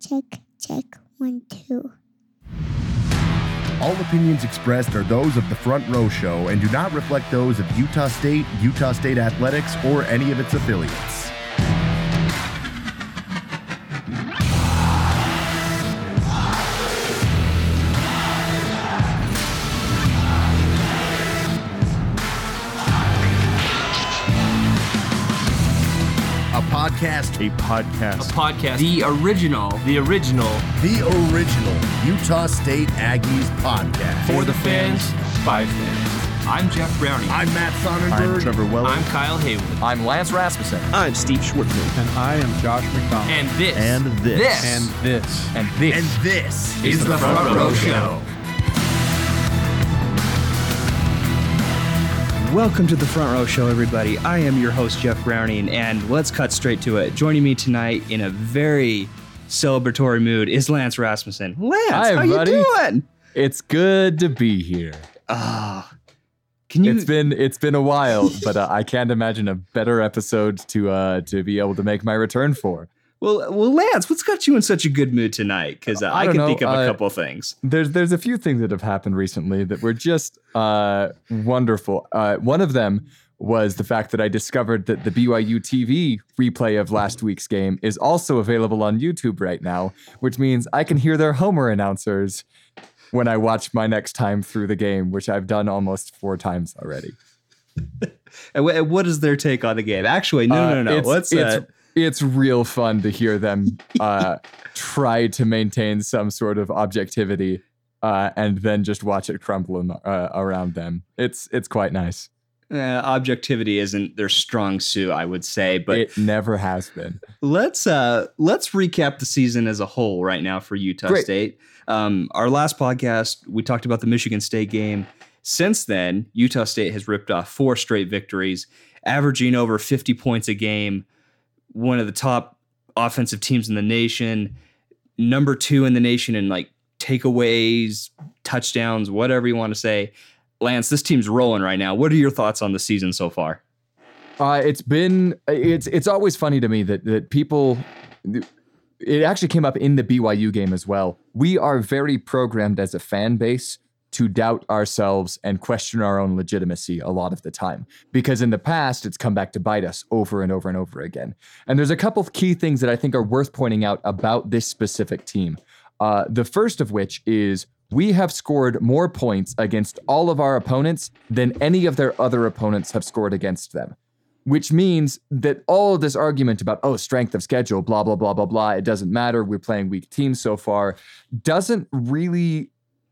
Check, check, one, two. All opinions expressed are those of the Front Row Show and do not reflect those of Utah State, Utah State Athletics, or any of its affiliates. A podcast, a podcast. podcast. The original. The original the original Utah State Aggies podcast. For the fans, by fans. I'm Jeff Browning. I'm Matt I'm Sonnenberg. Trevor Weller. I'm Kyle Haywood. I'm Lance Rasmussen. I'm Steve Schwartzman. And I am Josh McDonald. And this. And this. This. And this. And this and this is the Front Row Show. Welcome to the Front Row Show, everybody. I am your host, Jeff Browning, and let's cut straight to it. Joining me tonight in a very celebratory mood is Lance Rasmussen. Lance, Hi, how buddy. you doing? it's good to be here. Ah, can you? It's been it's been a while, but uh, I can't imagine a better episode to uh to be able to make my return for. Well, well, Lance, what's got you in such a good mood tonight? Because uh, I I, can know, think of a uh, couple of things. There's there's a few things that have happened recently that were just uh wonderful. Uh, one of them was the fact that I discovered that the BYU TV replay of last week's game is also available on YouTube right now, which means I can hear their Homer announcers when I watch my next time through the game, which I've done almost four times already. And what is their take on the game? Actually, no, Uh, no, no. It's, Let's. it's, uh, it's real fun to hear them uh, try to maintain some sort of objectivity uh, and then just watch it crumble in, uh, around them. It's it's quite nice. uh, objectivity isn't their strong suit, I would say, but it never has been. let's uh let's recap the season as a whole right now for Utah Great. State. Um, our last podcast we talked about the Michigan State game. Since then, Utah State has ripped off four straight victories, averaging over 50 points a game. One of the top offensive teams in the nation, number two in the nation in like takeaways, touchdowns, whatever you want to say. Lance, this team's rolling right now. What are your thoughts on the season so far? Uh, it's been it's it's always funny to me that that people. It actually came up in the BYU game as well. We are very programmed as a fan base to doubt ourselves and question our own legitimacy a lot of the time because in the past it's come back to bite us over and over and over again. And there's a couple of key things that I think are worth pointing out about this specific team. Uh, the first of which is we have scored more points against all of our opponents than any of their other opponents have scored against them which means that all of this argument about oh strength of schedule blah blah blah blah blah it doesn't matter we're playing weak teams so far doesn't really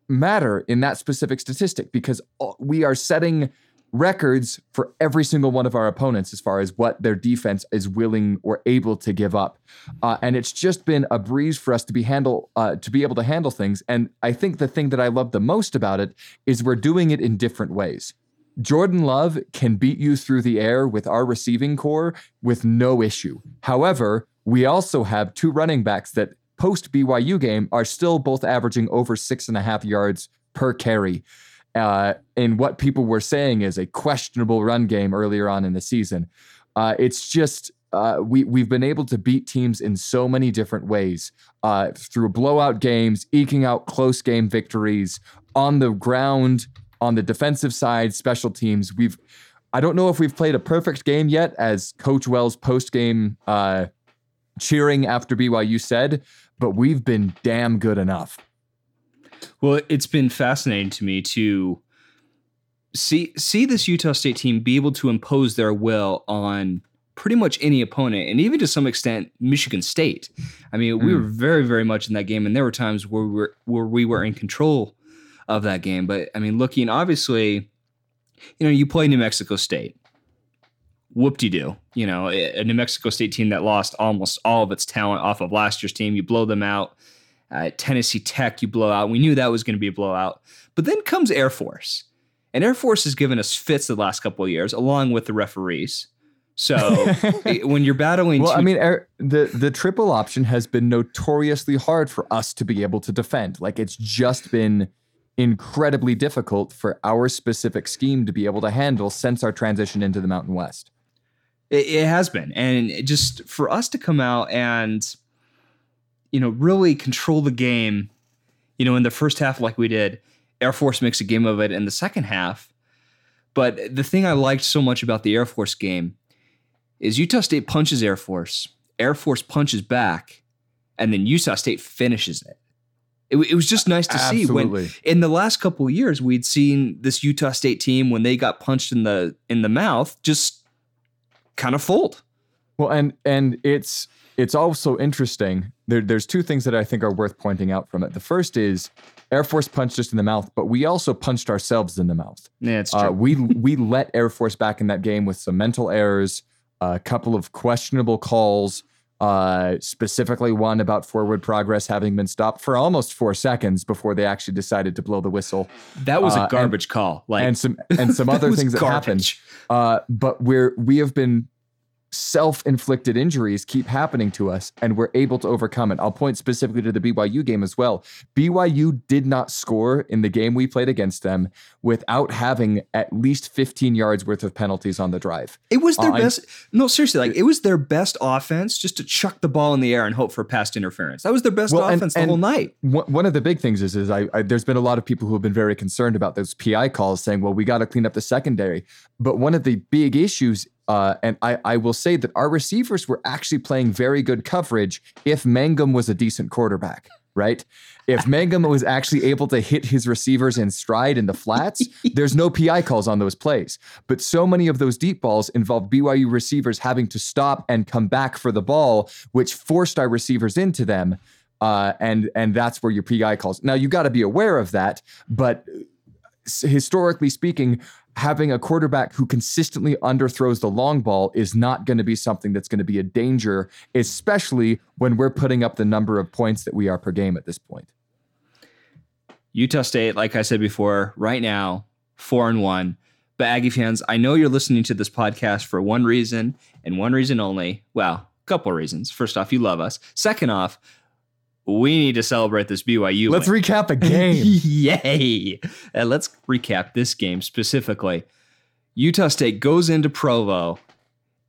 matter in that specific statistic because we are setting records for every single one of our opponents as far as what their defense is willing or able to give up. Uh, and it's just been a breeze for us to be handle uh, to be able to handle things. And i think the thing that i love the most about it is we're doing it in different ways. Jordan Love can beat you through the air with our receiving corps with no issue. However, we also have two running backs that post BYU game are still both averaging over six and a half yards per carry. Uh, in what people were saying is a questionable run game earlier on in the season. Uh, it's just uh, we we've been able to beat teams in so many different ways uh, through blowout games, eking out close game victories on the ground, on the defensive side, special teams. We've I don't know if we've played a perfect game yet, as Coach Wells post game uh, cheering after BYU said, but we've been damn good enough. Well, it's been fascinating to me to see see this Utah State team be able to impose their will on pretty much any opponent, and even to some extent Michigan State. I mean, we Mm. were very, very much in that game, and there were times where we were where we were in control of that game. But I mean, looking obviously, you know, you play New Mexico State. Whoop de doo. You know, a New Mexico State team that lost almost all of its talent off of last year's team. You blow them out. Uh, Tennessee Tech, you blow out. We knew that was going to be a blowout. But then comes Air Force. And Air Force has given us fits the last couple of years, along with the referees. So when you're battling, Well, two, I mean, the the triple option has been notoriously hard for us to be able to defend. Like it's just been incredibly difficult for our specific scheme to be able to handle since our transition into the Mountain West. It, it has been, and just for us to come out and you know, really control the game, you know, in the first half like we did. Air Force makes a game of it in the second half. But the thing I liked so much about the Air Force game is Utah State punches Air Force, Air Force punches back, and then Utah State finishes it. It, it was just nice to see when in the last couple of years we'd seen this Utah State team when they got punched in the in the mouth just kind of fold. Well, and and it's it's also interesting. There, there's two things that I think are worth pointing out from it. The first is Air Force punched us in the mouth, but we also punched ourselves in the mouth. Yeah, it's Uh, we we let Air Force back in that game with some mental errors, a couple of questionable calls, uh, specifically one about forward progress having been stopped for almost four seconds before they actually decided to blow the whistle, that was uh, a and- garbage call. Like and some and some other things that happened. Uh, but we're we have been self-inflicted injuries keep happening to us and we're able to overcome it. I'll point specifically to the BYU game as well. BYU did not score in the game we played against them without having at least 15 yards worth of penalties on the drive. It was their Uh, best. No, seriously, like it was their best offense just to chuck the ball in the air and hope for pass interference. That was their best Well, and- offense the and- whole night. One one of the big things is, is I, I there's been a lot of people who have been very concerned about those PI calls, saying, "Well, we got to clean up the secondary." But one of the big issues, uh, and I, I will say that our receivers were actually playing very good coverage if Mangum was a decent quarterback, right? If Mangum was actually able to hit his receivers in stride in the flats, there's no PI calls on those plays. But so many of those deep balls involved BYU receivers having to stop and come back for the ball, which forced our receivers into them uh, and and that's where your PI calls. Now you got to be aware of that, but historically speaking, having a quarterback who consistently underthrows the long ball is not going to be something that's going to be a danger, especially when we're putting up the number of points that we are per game at this point. Utah State, like I said before, right now four and one. But Aggie fans, I know you're listening to this podcast for one reason and one reason only. Well, a couple of reasons. First off, you love us. Second off, we need to celebrate this BYU. Let's win. recap a game. Yay! And let's recap this game specifically. Utah State goes into Provo,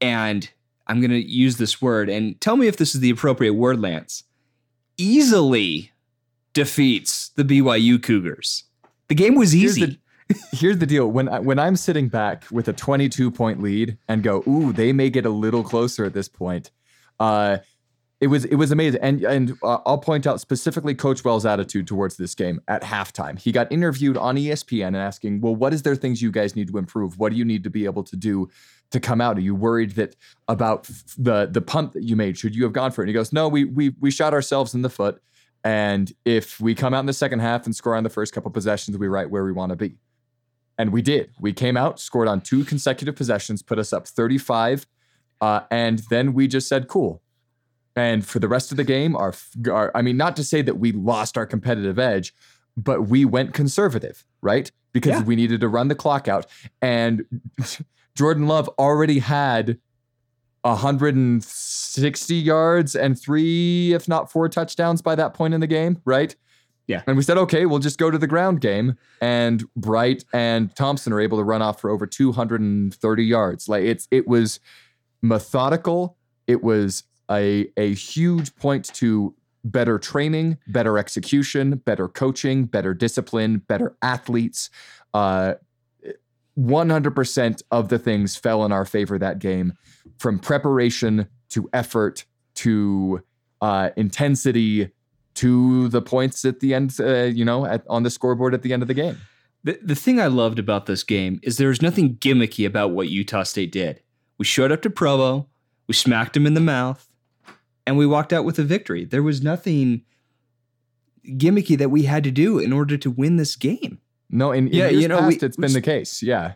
and I'm going to use this word, and tell me if this is the appropriate word, Lance. Easily defeats the BYU Cougars. The game was Here's easy. the- Here's the deal: when I, when I'm sitting back with a 22 point lead and go, "Ooh, they may get a little closer at this point," uh, it was it was amazing. And and uh, I'll point out specifically Coach Wells' attitude towards this game at halftime. He got interviewed on ESPN and asking, "Well, what is there things you guys need to improve? What do you need to be able to do to come out? Are you worried that about the the punt that you made? Should you have gone for it?" And he goes, "No, we we we shot ourselves in the foot." And if we come out in the second half and score on the first couple possessions, we're right where we want to be. And we did. We came out, scored on two consecutive possessions, put us up 35. Uh, and then we just said, cool. And for the rest of the game, our, our, I mean, not to say that we lost our competitive edge, but we went conservative, right? Because Yeah. we needed to run the clock out. And Jordan Love already had 160 yards and three, if not four touchdowns by that point in the game, right? Yeah. And we said, okay, we'll just go to the ground game. And Bright and Thompson are able to run off for over 230 yards. Like it's it was methodical. It was a a huge point to better training, better execution, better coaching, better discipline, better athletes. Uh 100% of the things fell in our favor that game from preparation to effort to uh, intensity to the points at the end, uh, you know, at, on the scoreboard at the end of the game. The, the thing I loved about this game is there's nothing gimmicky about what Utah State did. We showed up to Provo, we smacked them in the mouth, and we walked out with a victory. There was nothing gimmicky that we had to do in order to win this game. No, in, in Yeah, years you know, past, we- it's we been the case. Yeah.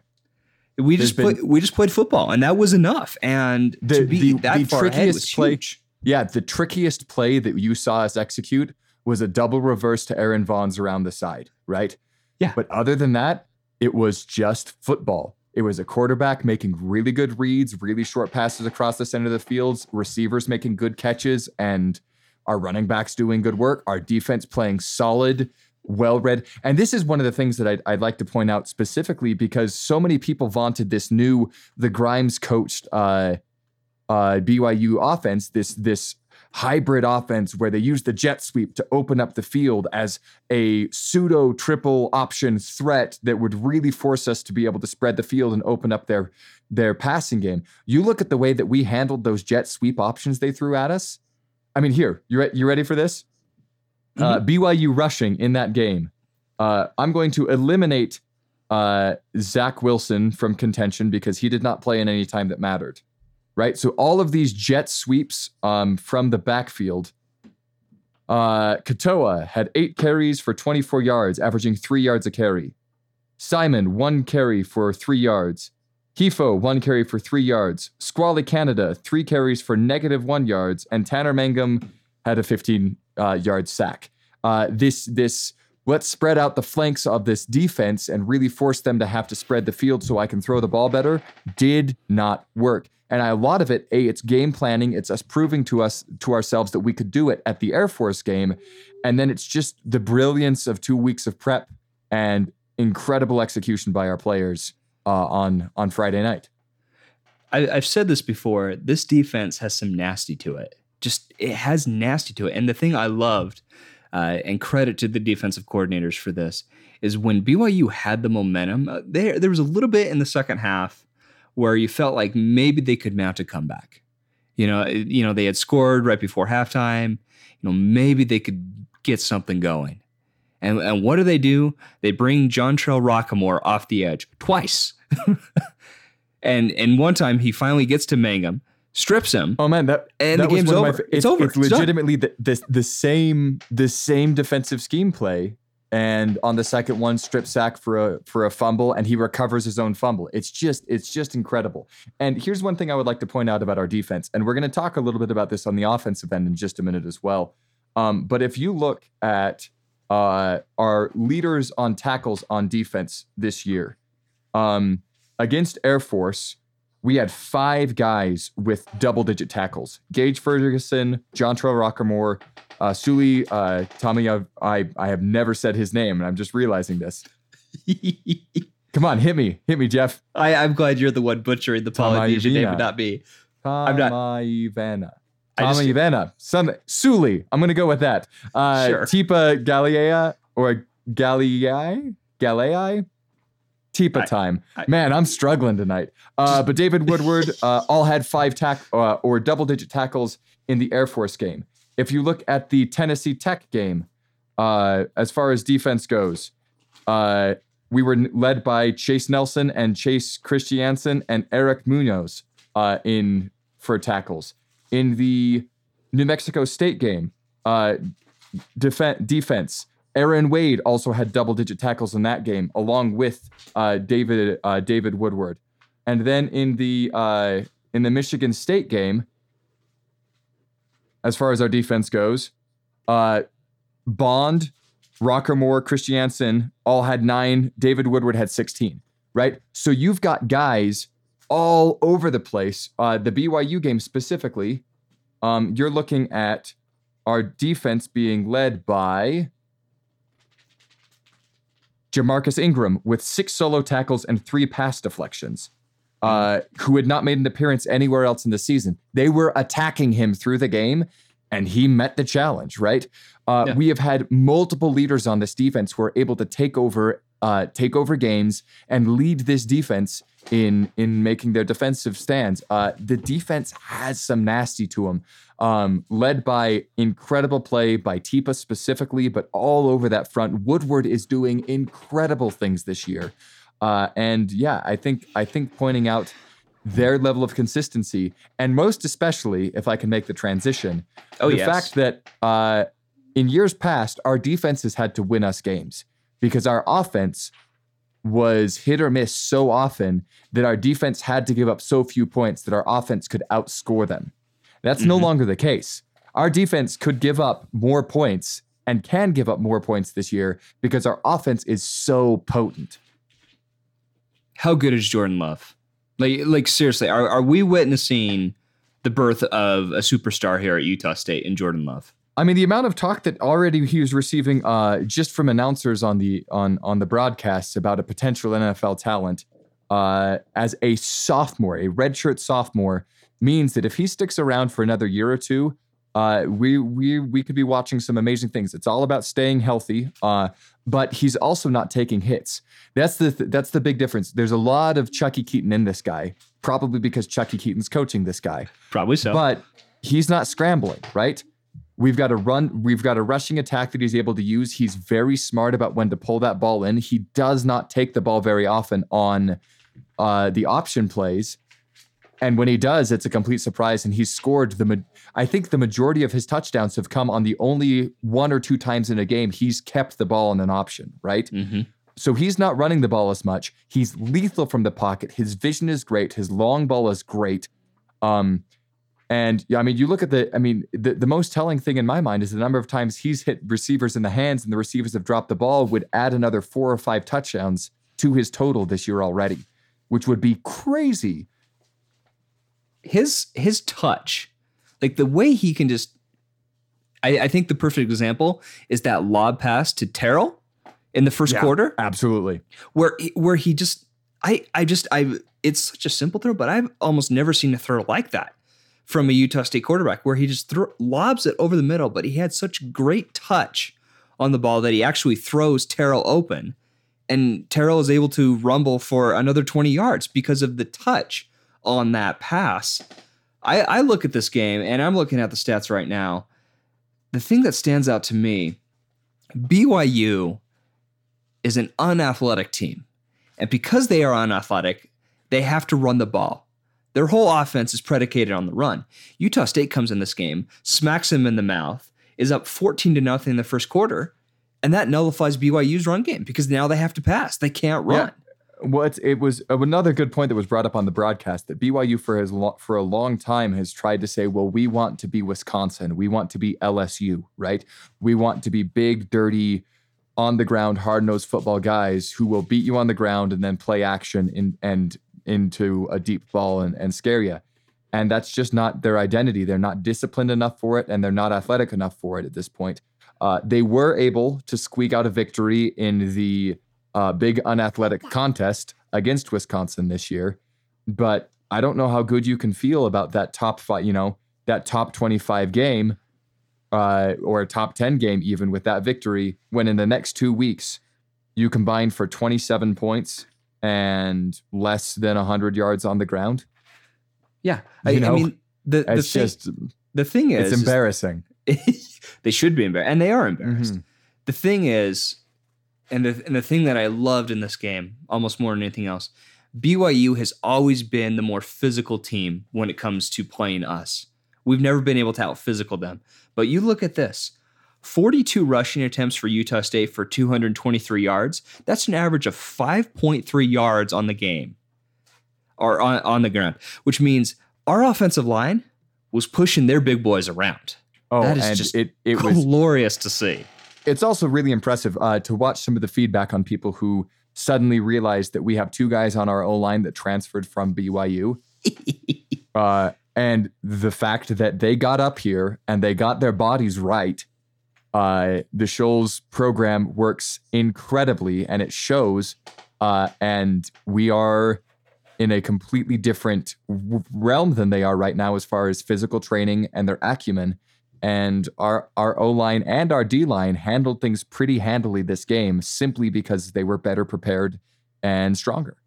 We There's just been- played, we just played football, and that was enough. And The, to be the, that the far ahead was play, huge. yeah, the trickiest play that you saw us execute was a double reverse to Aaron Vaughns around the side, right? Yeah. But other than that, it was just football. It was a quarterback making really good reads, really short passes across the center of the fields, receivers making good catches, and our running backs doing good work, our defense playing solid, well read. And this is one of the things that I'd, I'd like to point out specifically because so many people vaunted this new, the Grimes coached uh, uh, BYU offense, this this hybrid offense where they use the jet sweep to open up the field as a pseudo triple option threat that would really force us to be able to spread the field and open up their their passing game. You look at the way that we handled those jet sweep options they threw at us. I mean, here, you re- you ready for this? Uh, BYU rushing in that game. Uh, I'm going to eliminate uh, Zach Wilson from contention because he did not play in any time that mattered. Right. So all of these jet sweeps um, from the backfield. Uh, Katoa had eight carries for 24 yards, averaging three yards a carry. Simon, one carry for three yards. Hefo, one carry for three yards. Squally Canada, three carries for negative one yards. And Tanner Mangum had a 15 uh, yard sack. Uh, this, this, let's spread out the flanks of this defense and really force them to have to spread the field so I can throw the ball better did not work. And a lot of it, a, it's game planning. It's us proving to us to ourselves that we could do it at the Air Force game, and then it's just the brilliance of two weeks of prep and incredible execution by our players uh, on on Friday night. I, I've said this before. This defense has some nasty to it. Just it has nasty to it. And the thing I loved, uh, and credit to the defensive coordinators for this, is when BYU had the momentum. Uh, there, there was a little bit in the second half where you felt like maybe they could mount a comeback. You know, eh, you know they had scored right before halftime. You know, maybe they could get something going. And and what do they do? They bring Jontrell Rocquemore off the edge twice. and and one time he finally gets to Mangum, strips him. Oh man, that And that the game's over. fa- It's It's, over. It's legitimately the, the the same the same defensive scheme play. And on the second one, strip sack for a for a fumble, and he recovers his own fumble. It's just it's just incredible. And here's one thing I would like to point out about our defense, and we're going to talk a little bit about this on the offensive end in just a minute as well. Um, but if you look at uh, our leaders on tackles on defense this year, um, against Air Force, we had five guys with double digit tackles Gaje Ferguson, Jontrell Rocquemore, uh, Suli uh, Tommy. I, I, have never said his name, and I'm just realizing this. Come on, hit me. Hit me, Jeff. I, I'm glad you're the one butchering the Polynesian name, not me. I'm not- Ivana. Just- Ivana. Something. Suli. I'm going to go with that. Uh, Sure. Tipa Galilea or Galilei? Galilei? Tipa time. I- Man, I'm struggling tonight. Uh, but David Woodward uh, all had five tack uh, or double digit tackles in the Air Force game. If you look at the Tennessee Tech game, uh, as far as defense goes, uh, we were led by Chase Nelson and Chase Christiansen and Eric Munoz uh, in for tackles. In the New Mexico State game, uh, defen- defense, Aaron Wade also had double-digit tackles in that game, along with uh, David uh, David Woodward. And then in the uh, in the Michigan State game, as far as our defense goes, uh, Bond, Rocquemore, Christiansen all had nine. David Woodward had 16, right? So you've got guys all over the place. Uh, the BYU game specifically, um, you're looking at our defense being led by Jamarcus Ingram with six solo tackles and three pass deflections, uh, who had not made an appearance anywhere else in the season. They were attacking him through the game, and he met the challenge, right? Uh, Yeah. We have had multiple leaders on this defense who are able to take over, uh, take over games and lead this defense in in making their defensive stands. Uh, the defense has some nasty to them, um, led by incredible play by Tipa specifically, but all over that front. Woodward is doing incredible things this year, uh, and yeah, I think I think pointing out their level of consistency, and most especially if I can make the transition, Oh, the yes. fact that uh, in years past our defense has had to win us games because our offense was hit or miss so often that our defense had to give up so few points that our offense could outscore them. That's no longer the case. Our defense could give up more points and can give up more points this year because our offense is so potent. How good is Jordan Love? Like, like seriously, are, are we witnessing the birth of a superstar here at Utah State in Jordan Love? I mean, the amount of talk that already he was receiving uh, just from announcers on the on on the broadcasts about a potential NFL talent uh, as a sophomore, a redshirt sophomore, means that if he sticks around for another year or two, uh, we we we could be watching some amazing things. It's all about staying healthy, uh, but he's also not taking hits. That's the th- that's the big difference. There's a lot of Chuckie Keeton in this guy, probably because Chuckie Keeton's coaching this guy, Probably so. but he's not scrambling, right? We've got a run. We've got a rushing attack that he's able to use. He's very smart about when to pull that ball in. He does not take the ball very often on uh, the option plays, and when he does, it's a complete surprise. And he's scored the. ma- I think the majority of his touchdowns have come on the only one or two times in a game he's kept the ball in an option, right? Mhm. So he's not running the ball as much. He's lethal from the pocket. His vision is great. His long ball is great. Um, and yeah, I mean, you look at the, I mean, the, the most telling thing in my mind is the number of times he's hit receivers in the hands and the receivers have dropped the ball would add another four or five touchdowns to his total this year already, which would be crazy. His his touch, like the way he can just. I, I think the perfect example is that lob pass to Terrell in the first Yeah. quarter, Absolutely. where where he just I I just I it's such a simple throw, but I've almost never seen a throw like that from a Utah State quarterback, where he just lobs it over the middle, but he had such great touch on the ball that he actually throws Terrell open, and Terrell is able to rumble for another twenty yards because of the touch on that pass. I, I look at this game and I'm looking at the stats right now. The thing that stands out to me, BYU is an unathletic team. And because they are unathletic, they have to run the ball. Their whole offense is predicated on the run. Utah State comes in this game, smacks them in the mouth, is up 14 to nothing in the first quarter, and that nullifies BYU's run game because now they have to pass. They can't run. Well, it's, it was uh, another good point that was brought up on the broadcast that BYU for lo- for a long time has tried to say, well, we want to be Wisconsin, we want to be LSU, right? We want to be big, dirty, on the ground, hard nosed football guys who will beat you on the ground and then play action in and into a deep ball and, and scare you. And that's just not their identity. They're not disciplined enough for it, and they're not athletic enough for it at this point. Uh, they were able to squeak out a victory in the uh, big unathletic contest against Wisconsin this year, but I don't know how good you can feel about that top five, you know, that top 25 game uh, or a top 10 game, even with that victory, when in the next two weeks you combine for 27 points and less than 100 yards on the ground. Yeah. I, You I mean, the, the, It's thing, just, the thing is, it's embarrassing. they should be embarrassed, and they are embarrassed. Mhm. The thing is, and the and the thing that I loved in this game, almost more than anything else, BYU has always been the more physical team when it comes to playing us. We've never been able to out physical them. But you look at this. 42 rushing attempts for Utah State for 223 yards. That's an average of 5.3 yards on the game or on, on the ground, which means our offensive line was pushing their big boys around. Oh, That is and just it, it was glorious to see. It's also really impressive uh, to watch some of the feedback on people who suddenly realized that we have two guys on our O line that transferred from BYU. uh, and the fact that they got up here and they got their bodies right. Uh, the Shoals program works incredibly and it shows. Uh, and we are in a completely different w- realm than they are right now as far as physical training and their acumen and our our O line and our D line handled things pretty handily this game simply because they were better prepared and stronger.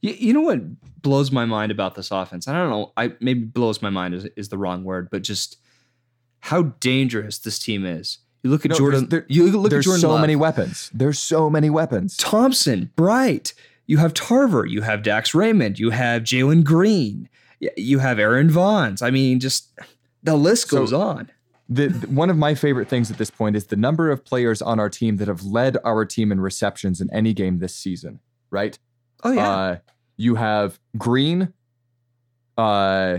You, you know what blows my mind about this offense? I don't know. I maybe blows my mind is, is the wrong word, but just how dangerous this team is. You look at No, Jordan. there- you look at Jordan. so Love. many weapons. There's so many weapons. Thompson, Bright. You have Tarver. You have Dax Raymond. You have Jalen Greene. You have Aaron Vaughns. I mean, just the list So- goes on. The, one of my favorite things at this point is the number of players on our team that have led our team in receptions in any game this season. Right? Oh yeah. Uh, you have Greene. Uh,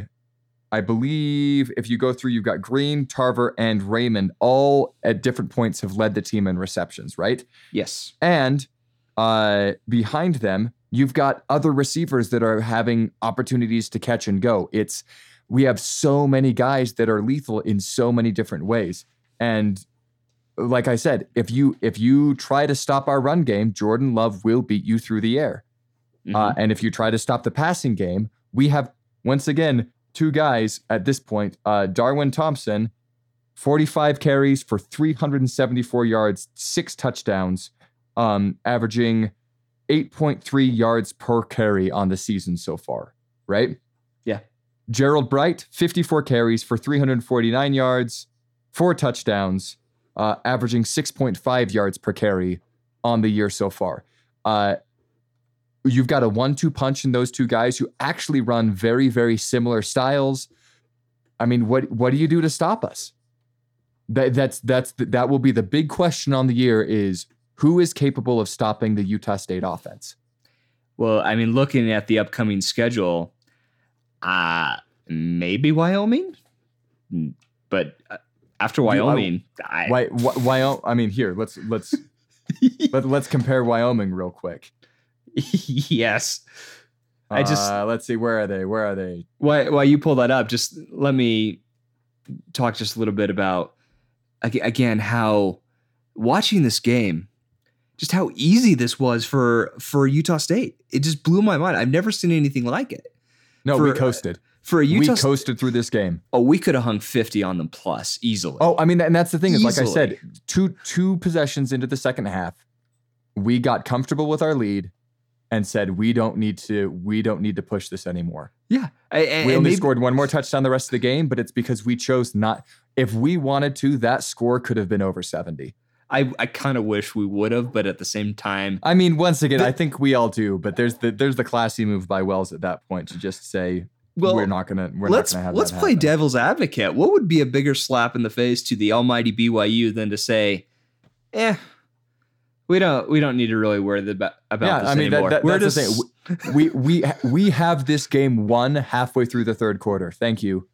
I believe if you go through, you've got Greene, Tarver, and Raymond all at different points have led the team in receptions. Right? yes. And uh, behind them, you've got other receivers that are having opportunities to catch and go. It's we have so many guys that are lethal in so many different ways. And like I said, if you if you try to stop our run game, Jordan Love will beat you through the air. Uh, Mhm. and if you try to stop the passing game, we have once again two guys at this point, uh, Darwin Thompson 45 carries for 374 yards, six touchdowns, um, averaging 8.3 yards per carry on the season so far, right? Gerald Bright, 54 carries for 349 yards, four touchdowns, uh, averaging 6.5 yards per carry on the year so far. Uh, you've got a one-two punch in those two guys who actually run very, very similar styles. I mean, what what do you do to stop us? That that's that's that will be the big question on the year is who is capable of stopping the Utah State offense? Well, I mean, looking at the upcoming schedule, uh maybe Wyoming, but uh, after Wyoming, I, Why Wyoming? I mean, here let's let's let, let's compare Wyoming real quick. yes. I just- Uh, let's see where are they? Where are they? Why while you pull that up, just let me talk just a little bit about again how watching this game, just how easy this was for for Utah State. It just blew my mind. I've never seen anything like it. No, For- we coasted. For a Utah, we St- coasted through this game. oh, we could have hung fifty on them plus easily. Oh, I mean, and that's the thing is, like I said, two two possessions into the second half, we got comfortable with our lead, and said we don't need to we don't need to push this anymore. yeah. And- we only maybe- scored one more touchdown the rest of the game, but it's because we chose not. If we wanted to, that score could have been over seventy. I I kind of wish we would have, but at the same time, I mean, once again, The- I think we all do, but there's the there's the classy move by Wells at that point to just say well, we're not gonna we're let's not gonna have let's that play happen. devil's advocate. What would be a bigger slap in the face to the almighty BYU than to say, "Eh, we don't we don't need to really worry about about Yeah, this I mean that, anymore." that, We're that's just. We we we have this game won halfway through the third quarter. Thank you.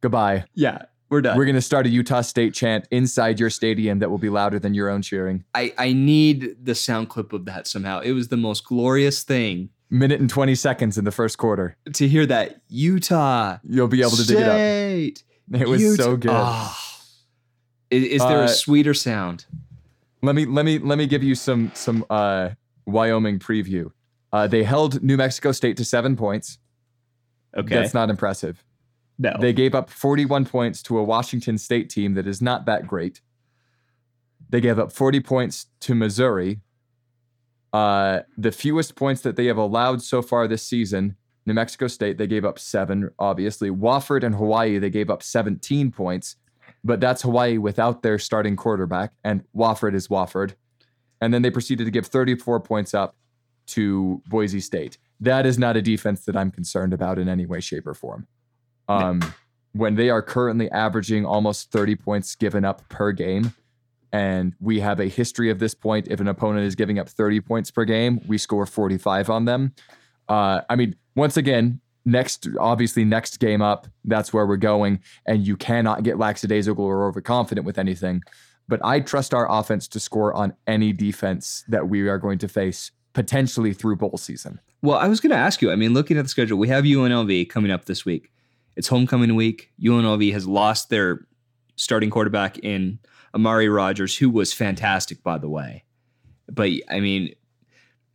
Goodbye. yeah, we're done. We're gonna start a Utah State chant inside your stadium that will be louder than your own cheering. I I need the sound clip of that somehow. It was the most glorious thing Minute and twenty seconds in the first quarter. to hear that Utah You'll be able to dig it up. It was Utah- so good. Ah. Is, is there Uh, a sweeter sound? Let me let me let me give you some some uh, Wyoming preview. Uh, they held New Mexico State to seven points. Okay, That's not impressive. No. They gave up 41 points to a Washington State team that is not that great. They gave up 40 points to Missouri. Uh, the fewest points that they have allowed so far this season, New Mexico State, they gave up seven, obviously. Wofford and Hawaii, they gave up 17 points, but that's Hawaii without their starting quarterback, and Wofford is Wofford. And then they proceeded to give 34 points up to Boise State. That is not a defense that I'm concerned about in any way, shape, or form. Um, when they are currently averaging almost 30 points given up per game, and we have a history of this point. If an opponent is giving up 30 points per game, we score 45 on them. Uh, I mean, once again, next, obviously, next game up, that's where we're going, and you cannot get lackadaisical or overconfident with anything. But I trust our offense to score on any defense that we are going to face potentially through bowl season. Well, I was going to ask you. I mean, looking at the schedule, we have UNLV coming up this week. It's homecoming week. UNLV has lost their starting quarterback in Armani Rogers, who was fantastic, by the way. But I mean,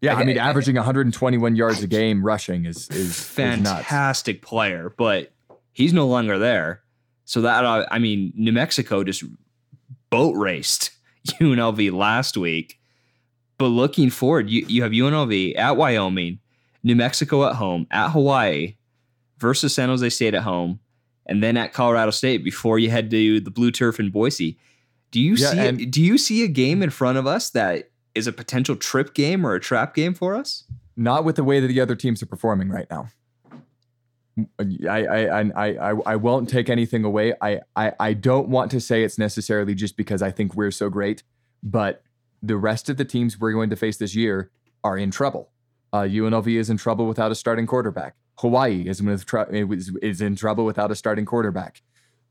Yeah, I I- mean, I- averaging 121 yards a game rushing is is, is fantastic player, but he's no longer there. So that uh, I mean, New Mexico just boat raced UNLV last week. But looking forward, you, you have UNLV at Wyoming, New Mexico at home, at Hawaii versus San Jose State at home, and then at Colorado State before you head to the blue turf in Boise. Do you Yeah, see a, and- do you see a game in front of us that is a potential trip game or a trap game for us? Not with the way that the other teams are performing right now. I I I I I, I won't take anything away. I, I I don't want to say it's necessarily just because I think we're so great, but the rest of the teams we're going to face this year are in trouble. Uh, UNLV is in trouble without a starting quarterback. Hawaii is, with tr- is, in trouble without a starting quarterback.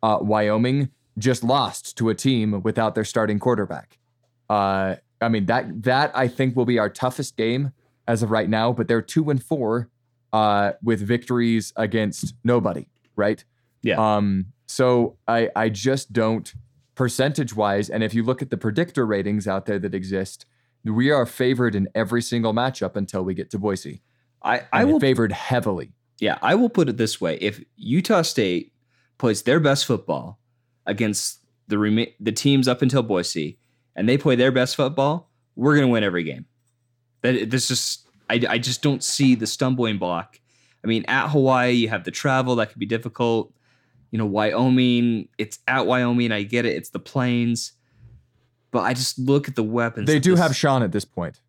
Uh, Wyoming just lost to a team without their starting quarterback. Uh, I mean that that I think will be our toughest game as of right now. But they're two and four uh, with victories against nobody, right? Yeah. Um. So I I just don't percentage wise, and if you look at the predictor ratings out there that exist, we are favored in every single matchup until we get to Boise. I, I will favored heavily. Yeah, I will put it this way: if Utah State plays their best football against the rema- the teams up until Boise and they play their best football, we're going to win every game. That this just I, I just don't see the stumbling block. I mean, at Hawaii, you have the travel that could be difficult. You know, Wyoming, it's at Wyoming. I get it. It's the plains. But I just look at the weapons. They do this- have Sean at this point.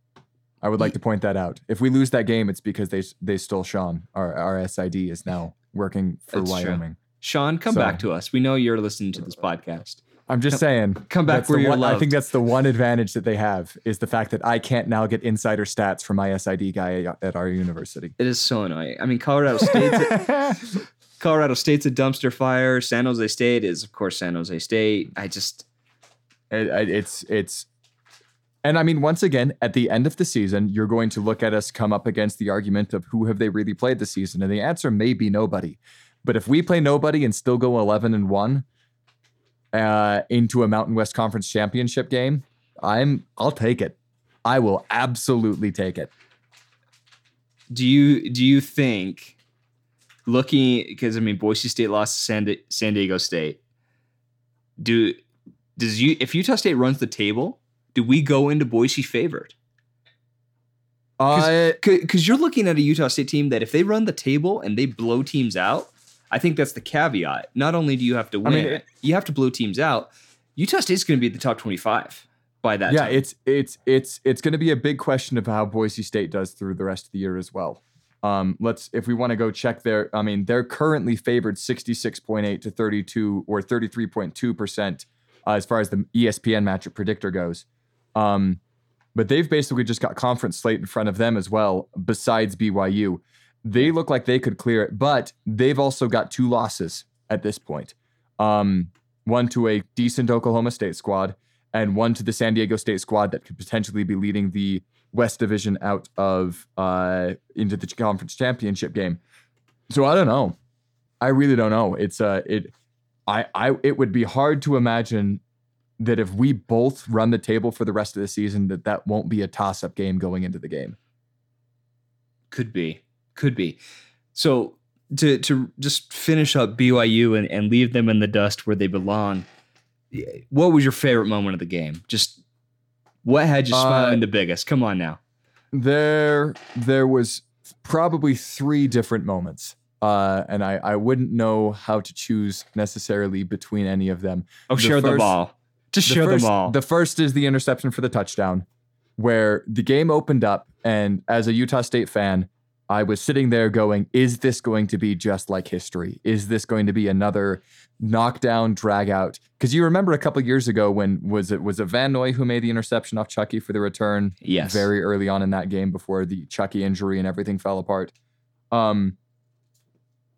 I would like to point that out. If we lose that game, it's because they they stole Sean. Our our SID is now working for That's true. Wyoming. Sean, come So- back to us. We know you're listening to this podcast. I'm just saying. come back where you're one, I think that's the one advantage that they have is the fact that I can't now get insider stats from my SID guy at our university. It is so annoying. I mean, Colorado State's Colorado State's a dumpster fire. San Jose State is, of course, San Jose State. I just it- it's it's and I mean once again at the end of the season you're going to look at us come up against the argument of who have they really played this season and the answer may be nobody. But if we play nobody and still go 11 and 1 uh into a Mountain West Conference championship game, I'm I'll take it. I will absolutely take it. do you do you think looking because I mean Boise State lost to San, San Diego State. Do does you if Utah State runs the table, do we go into Boise favored? Uh, Because you're looking at a Utah State team that if they run the table and they blow teams out, I think that's the caveat. Not only do you have to win, mean, it- you have to blow teams out. Utah State's going to be at the top 25 by that yeah, time. it's it's it's it's going to be a big question of how Boise State does through the rest of the year as well. Um, let's if we want to go check their, I mean, they're currently favored sixty six point eight to thirty two or thirty three point two percent uh, as far as the ESPN matchup predictor goes. Um, but they've basically just got conference slate in front of them as well. Besides BYU, they look like they could clear it, but they've also got two losses at this point. Um, one to a decent Oklahoma State squad, and one to the San Diego State squad that could potentially be leading the West Division out of uh, into the conference championship game. So I don't know. I really don't know. It's uh it I I it would be hard to imagine that if we both run the table for the rest of the season that that won't be a toss up game going into the game. Could be. Could be. So to to just finish up BYU and, and leave them in the dust where they belong, what was your favorite moment of the game? Just what had you Uh, smiling the biggest? Come on now. There there was probably three different moments. Uh, and I, I wouldn't know how to choose necessarily between any of them. Oh, the share first- them all. Just the share first, them all. The first is the interception for the touchdown, where the game opened up, and as a Utah State fan, I was sitting there going, "Is this going to be just like history? Is this going to be another knockdown, drag out?" Because you remember a couple years ago when was it was it Van Noy who made the interception off Chuckie for the return? yes. very early on in that game before the Chuckie injury and everything fell apart. Um,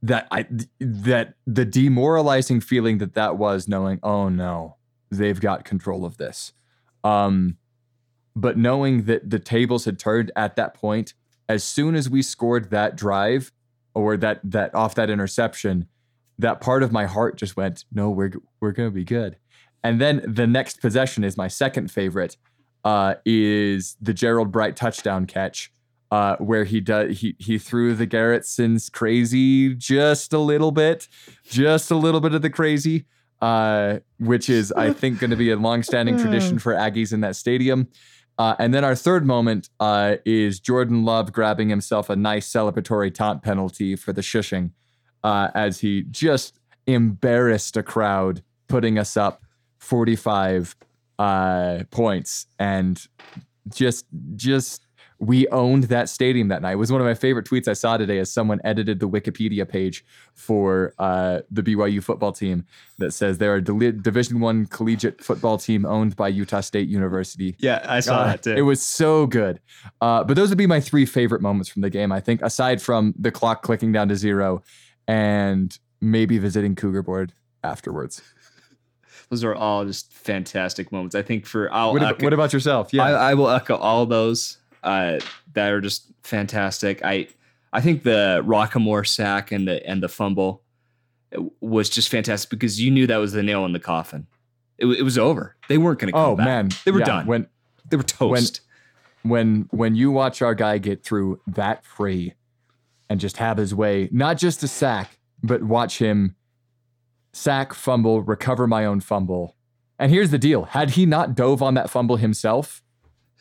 that I that the demoralizing feeling that that was knowing, oh no, they've got control of this. Um, but knowing that the tables had turned at that point, as soon as we scored that drive or that that off that interception, that part of my heart just went, no, we're we're gonna be good. And then the next possession is my second favorite, uh, is the Gerald Bright touchdown catch, uh, where he does he he threw the Garrettsons crazy just a little bit, just a little bit of the crazy, uh, which is I think going to be a longstanding tradition for Aggies in that stadium. Uh, and then our third moment uh, is Jordan Love grabbing himself a nice celebratory taunt penalty for the shushing, uh, as he just embarrassed a crowd, putting us up 45 uh, points, and just just we owned that stadium that night. It was one of my favorite tweets I saw today as someone edited the Wikipedia page for uh, the BYU football team that says they're a deli- Division One collegiate football team owned by Utah State University. yeah, I saw Uh, that too. It was so good. Uh, but those would be my three favorite moments from the game. I think, aside from the clock clicking down to zero, and maybe visiting Cougar Board afterwards. Those are all just fantastic moments. I think for I'll What, echo- what about yourself? Yeah, I, I will echo all those uh, that are just fantastic. I I think the Rocquemore sack and the and the fumble was just fantastic because you knew that was the nail in the coffin. It, it was over. They weren't going to come oh back. man, they were Yeah, done. When they were toast. when when you watch our guy get through that free and just have his way, not just a sack, but watch him sack, fumble, recover my own fumble, And here's the deal: had he not dove on that fumble himself,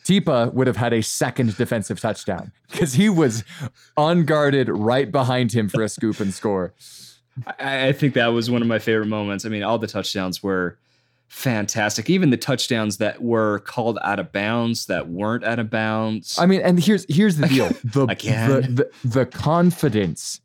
Tipa would have had a second defensive touchdown because he was unguarded right behind him for a scoop and score. I, I think that was one of my favorite moments. I mean, all the touchdowns were fantastic. Even the touchdowns that were called out of bounds that weren't out of bounds. I mean, and here's here's the deal: the Again. the, the the confidence,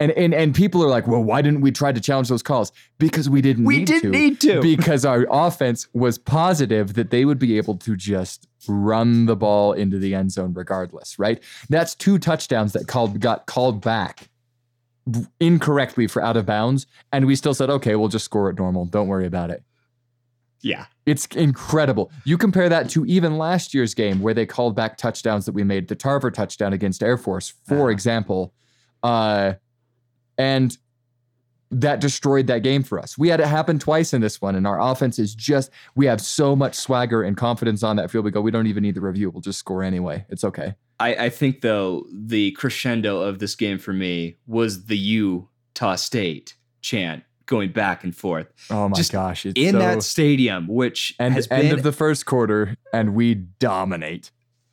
and and and people are like, well, why didn't we try to challenge those calls? Because we didn't. we need didn't to. need to. Because our offense was positive that they would be able to just run the ball into the end zone regardless. Right? That's two touchdowns that called got called back incorrectly for out of bounds, and we still said, okay, we'll just score it normal. Don't worry about it. yeah. It's incredible. You compare that to even last year's game where they called back touchdowns that we made, the Tarver touchdown against Air Force, for example. Uh, and that destroyed that game for us. We had it happen twice in this one, and our offense is just, we have so much swagger and confidence on that field. We go, we don't even need the review. We'll just score anyway. It's okay. I, I think though the crescendo of this game for me was the Utah State chant going back and forth Oh my Just gosh. It's in so, that stadium, which end, has end been of the first quarter, and we dominate.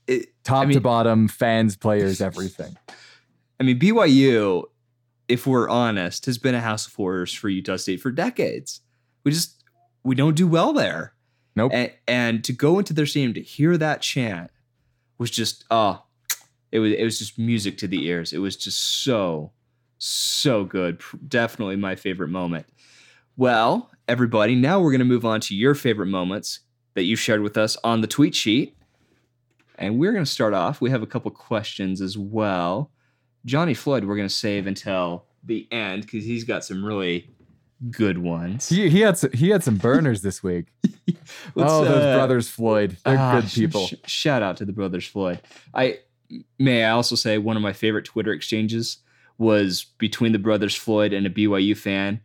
it- Top I to bottom, fans, players, everything. I mean, BYU, if we're honest, has been a house of horrors for Utah State for decades. We just we don't do well there. Nope. And, and to go into their stadium to hear that chant was just oh, it was it was just music to the ears. It was just so so good. Definitely my favorite moment. Well, everybody, now we're going to move on to your favorite moments that you shared with us on the tweet sheet. And we're going to start off. We have a couple questions as well. Johnny Floyd, we're going to save until the end because he's got some really good ones. He, he had some, he had some burners this week. Oh, those uh, brothers Floyd. They're ah, good people. sh- shout out to the brothers Floyd. I may I also say one of my favorite Twitter exchanges was between the brothers Floyd and a BYU fan,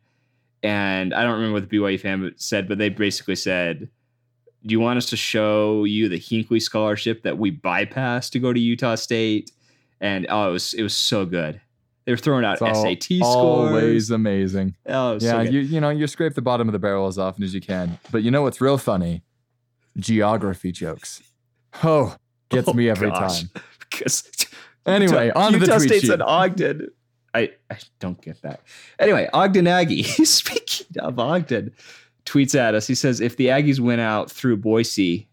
and I don't remember what the BYU fan said, but they basically said, "Do you want us to show you the Hinckley scholarship that we bypassed to go to Utah State?" And oh, it was it was so good. They were throwing out It's all- SAT scores. Always amazing. Oh, Yeah, so you you know you scrape the bottom of the barrel as often as you can. But you know what's real funny? Geography jokes. Oh, gets Oh, me every gosh. time. because Anyway, Utah, on to the Utah tweet State's sheet. at Ogden. I, I don't get that. Anyway, Ogden Aggie. Speaking of Ogden, tweets at us. He says, "If the Aggies went out through Boise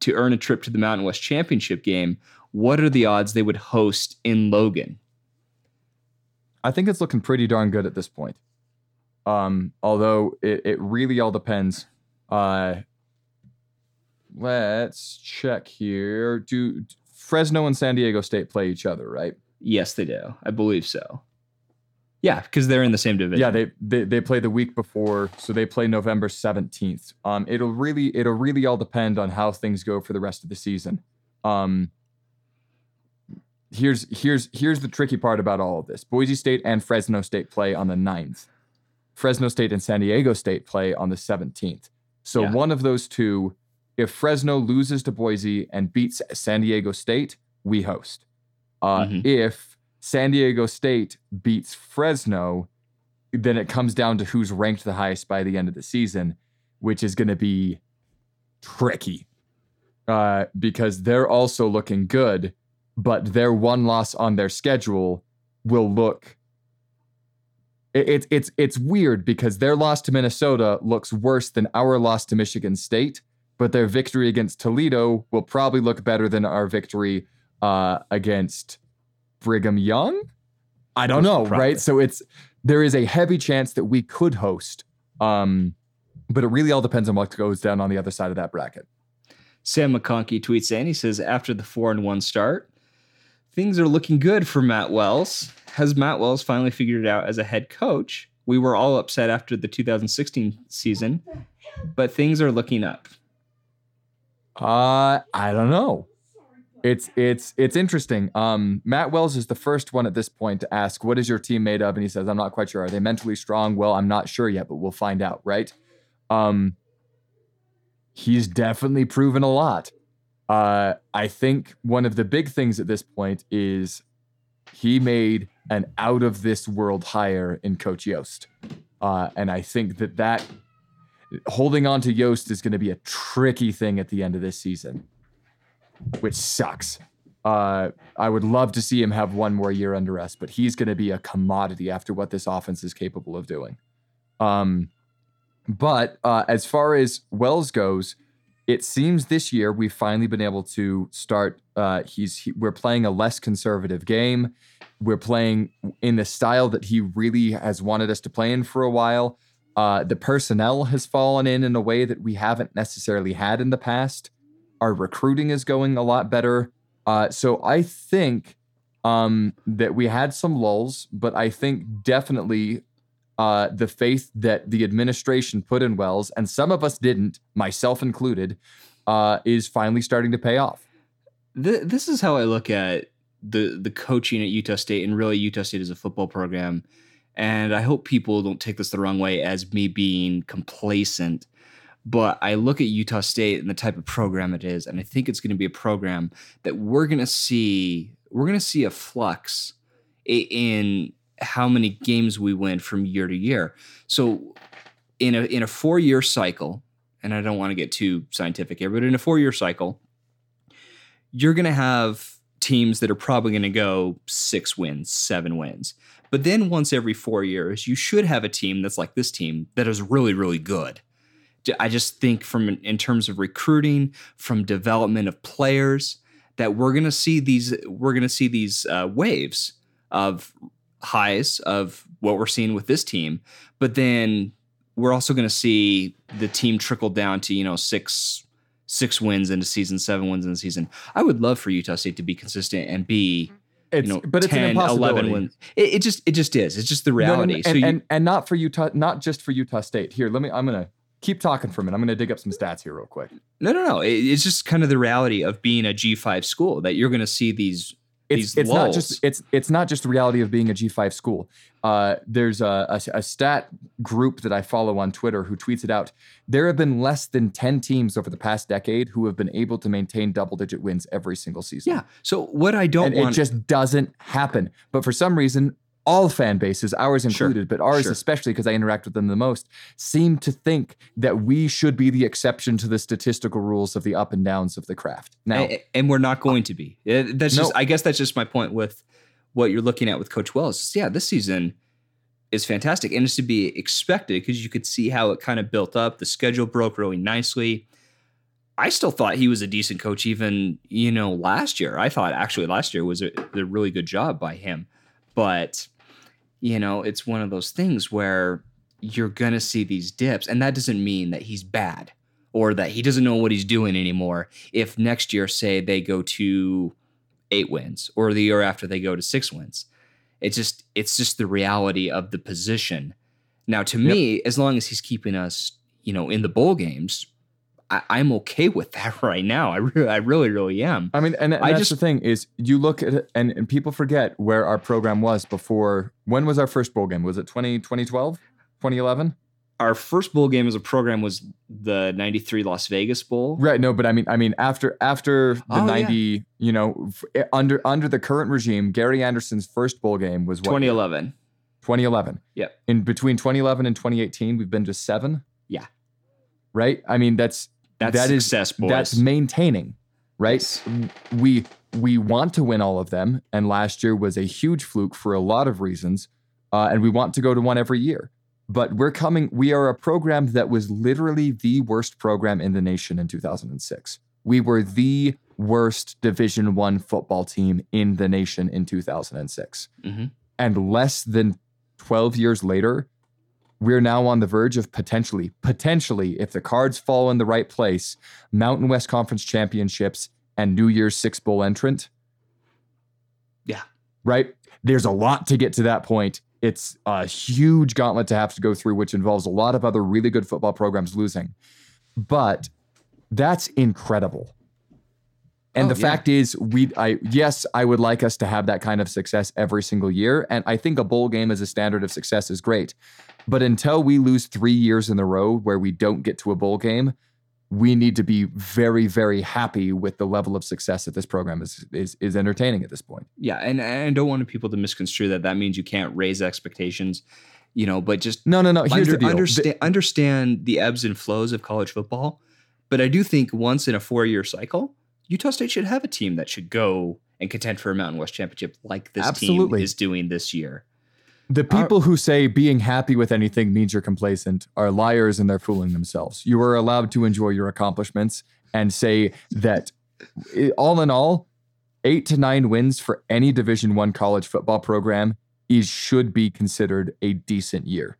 to earn a trip to the Mountain West Championship game, what are the odds they would host in Logan?" I think it's looking pretty darn good at this point. Um, although it, it really all depends. Uh, let's check here. Do Fresno and San Diego State play each other, right? Yes, they do. I believe so. Yeah, because they're in the same division. Yeah, they, they they play the week before, so they play November seventeenth. Um, it'll really it'll really all depend on how things go for the rest of the season. Um, here's here's here's the tricky part about all of this. Boise State and Fresno State play on the 9th. Fresno State and San Diego State play on the 17th. So Yeah. one of those two, if Fresno loses to Boise and beats San Diego State, we host. Uh, Mhm. If San Diego State beats Fresno, then it comes down to who's ranked the highest by the end of the season, which is going to be tricky uh, because they're also looking good, but their one loss on their schedule will look. it- It's it's it's weird because their loss to Minnesota looks worse than our loss to Michigan State, but their victory against Toledo will probably look better than our victory uh, against Brigham Young. I don't know, Probably. right? So it's there is a heavy chance that we could host, um, but it really all depends on what goes down on the other side of that bracket. Sam McConkey tweets in. He says, after the four and one start, things are looking good for Matt Wells. Has Matt Wells finally figured it out as a head coach? We were all upset after the 2016 season, but things are looking up. Uh, I don't know. It's it's it's interesting. Um, Matt Wells is the first one at this point to ask, "What is your team made of?" And he says, "I'm not quite sure. Are they mentally strong?" Well, I'm not sure yet, but we'll find out, right? Um, he's definitely proven a lot. Uh, I think one of the big things at this point is he made an out of this world hire in Coach Yost, uh, and I think that that holding on to Yost is going to be a tricky thing at the end of this season, which sucks. Uh, I would love to see him have one more year under us, but he's going to be a commodity after what this offense is capable of doing. Um, but uh, as far as Wells goes, it seems this year we've finally been able to start. Uh, he's he, we're playing a less conservative game. We're playing in the style that he really has wanted us to play in for a while. Uh, the personnel has fallen in in a way that we haven't necessarily had in the past. Our recruiting is going a lot better. Uh, so I think um, that we had some lulls, but I think definitely uh, the faith that the administration put in Wells, and some of us didn't, myself included, uh, is finally starting to pay off. Th- this is how I look at the the coaching at Utah State, and really Utah State is a football program. And I hope people don't take this the wrong way as me being complacent. But I look at Utah State and the type of program it is, and I think it's going to be a program that we're going to see. We're going to see a flux in how many games we win from year to year. So, in a in a four year cycle, and I don't want to get too scientific here, but in a four year cycle, you're going to have teams that are probably going to go six wins, seven wins. But then once every four years, you should have a team that's like this team that is really, really good. I just think from in terms of recruiting, from development of players, that we're going to see these we're going to see these uh, waves of highs of what we're seeing with this team, but then we're also going to see the team trickle down to you know six six wins into season, seven wins in the season. I would love for Utah State to be consistent and be It's, you know but it's 10, an impossibility. 11 wins. It, it just it just is. It's just the No, no, no, reality. and, so you, and, and not for Utah, not just for Utah State. Here, let me. I'm gonna keep talking for a minute. I'm gonna dig up some stats here real quick. no, no, no. It, it's just kind of the reality of being a G5 school that you're going to see these It's it's not just it's it's not just the reality of being a G5 school. Uh, there's a, a, a stat group that I follow on Twitter who tweets it out. There have been less than 10 teams over the past decade who have been able to maintain double digit wins every single season. yeah. So what I don't and it just doesn't happen. But for some reason, all fan bases, ours Sure, included, but ours sure. especially because I interact with them the most, seem to think that we should be the exception to the statistical rules of the up and downs of the craft. Now, A- and we're not going to be. That's just No. I guess that's just my point with what you're looking at with Coach Wells. Yeah, this season is fantastic and it's to be expected because you could see how it kind of built up. The schedule broke really nicely. I still thought he was a decent coach even, you know, last year. I thought actually last year was a, a really good job by him. But, you know, it's one of those things where you're going to see these dips and that doesn't mean that he's bad or that he doesn't know what he's doing anymore. If next year say they go to eight wins or the year after they go to six wins it's just it's just the reality of the position. Now to me as long as he's keeping us you know in the bowl games I, i'm okay with that right now i really i really really am I mean, and, and I that's just- the thing is you look at it and, and people forget where our program was before. When was our first bowl game? Was it 20, 2012, 2011? our first bowl game as a program was the 93 las vegas bowl Right. No, but I mean, I mean, after after the Oh, yeah. ninety, you know, f- eh, under under the current regime, Gary Anderson's first bowl game was what? 2011 2011. Yep. In between 2011 and 2018, we've been to seven. Yeah. Right. I mean, that's that's that is success boys that's maintaining. Right. Yes. We we want to win all of them, and last year was a huge fluke for a lot of reasons, uh, and we want to go to one every year. But we're coming. We are a program that was literally the worst program in the nation in 2006. We were the worst Division One football team in the nation in 2006 Mhm. and less than 12 years later, we're now on the verge of potentially, potentially, if the cards fall in the right place, Mountain West Conference championships and New Year's Six Bowl entrant. Yeah. Right? There's a lot to get to that point. It's a huge gauntlet to have to go through, which involves a lot of other really good football programs losing. But that's incredible. And Oh, the yeah. fact is, we, I, yes, I would like us to have that kind of success every single year. And I think a bowl game as a standard of success is great. But until we lose three years in a row where we don't get to a bowl game, we need to be very, very happy with the level of success that this program is is, is entertaining at this point. Yeah, and, and I don't want people to misconstrue that that means you can't raise expectations. you know, but just No, no, no. Here's under, the deal. understand understand the ebbs and flows of college football. But I do think once in a four year cycle, Utah State should have a team that should go and contend for a Mountain West championship like this Absolutely. team is doing this year. The people who say being happy with anything means you're complacent are liars and they're fooling themselves. You are allowed to enjoy your accomplishments and say that all in all, eight to nine wins for any Division One college football program is should be considered a decent year.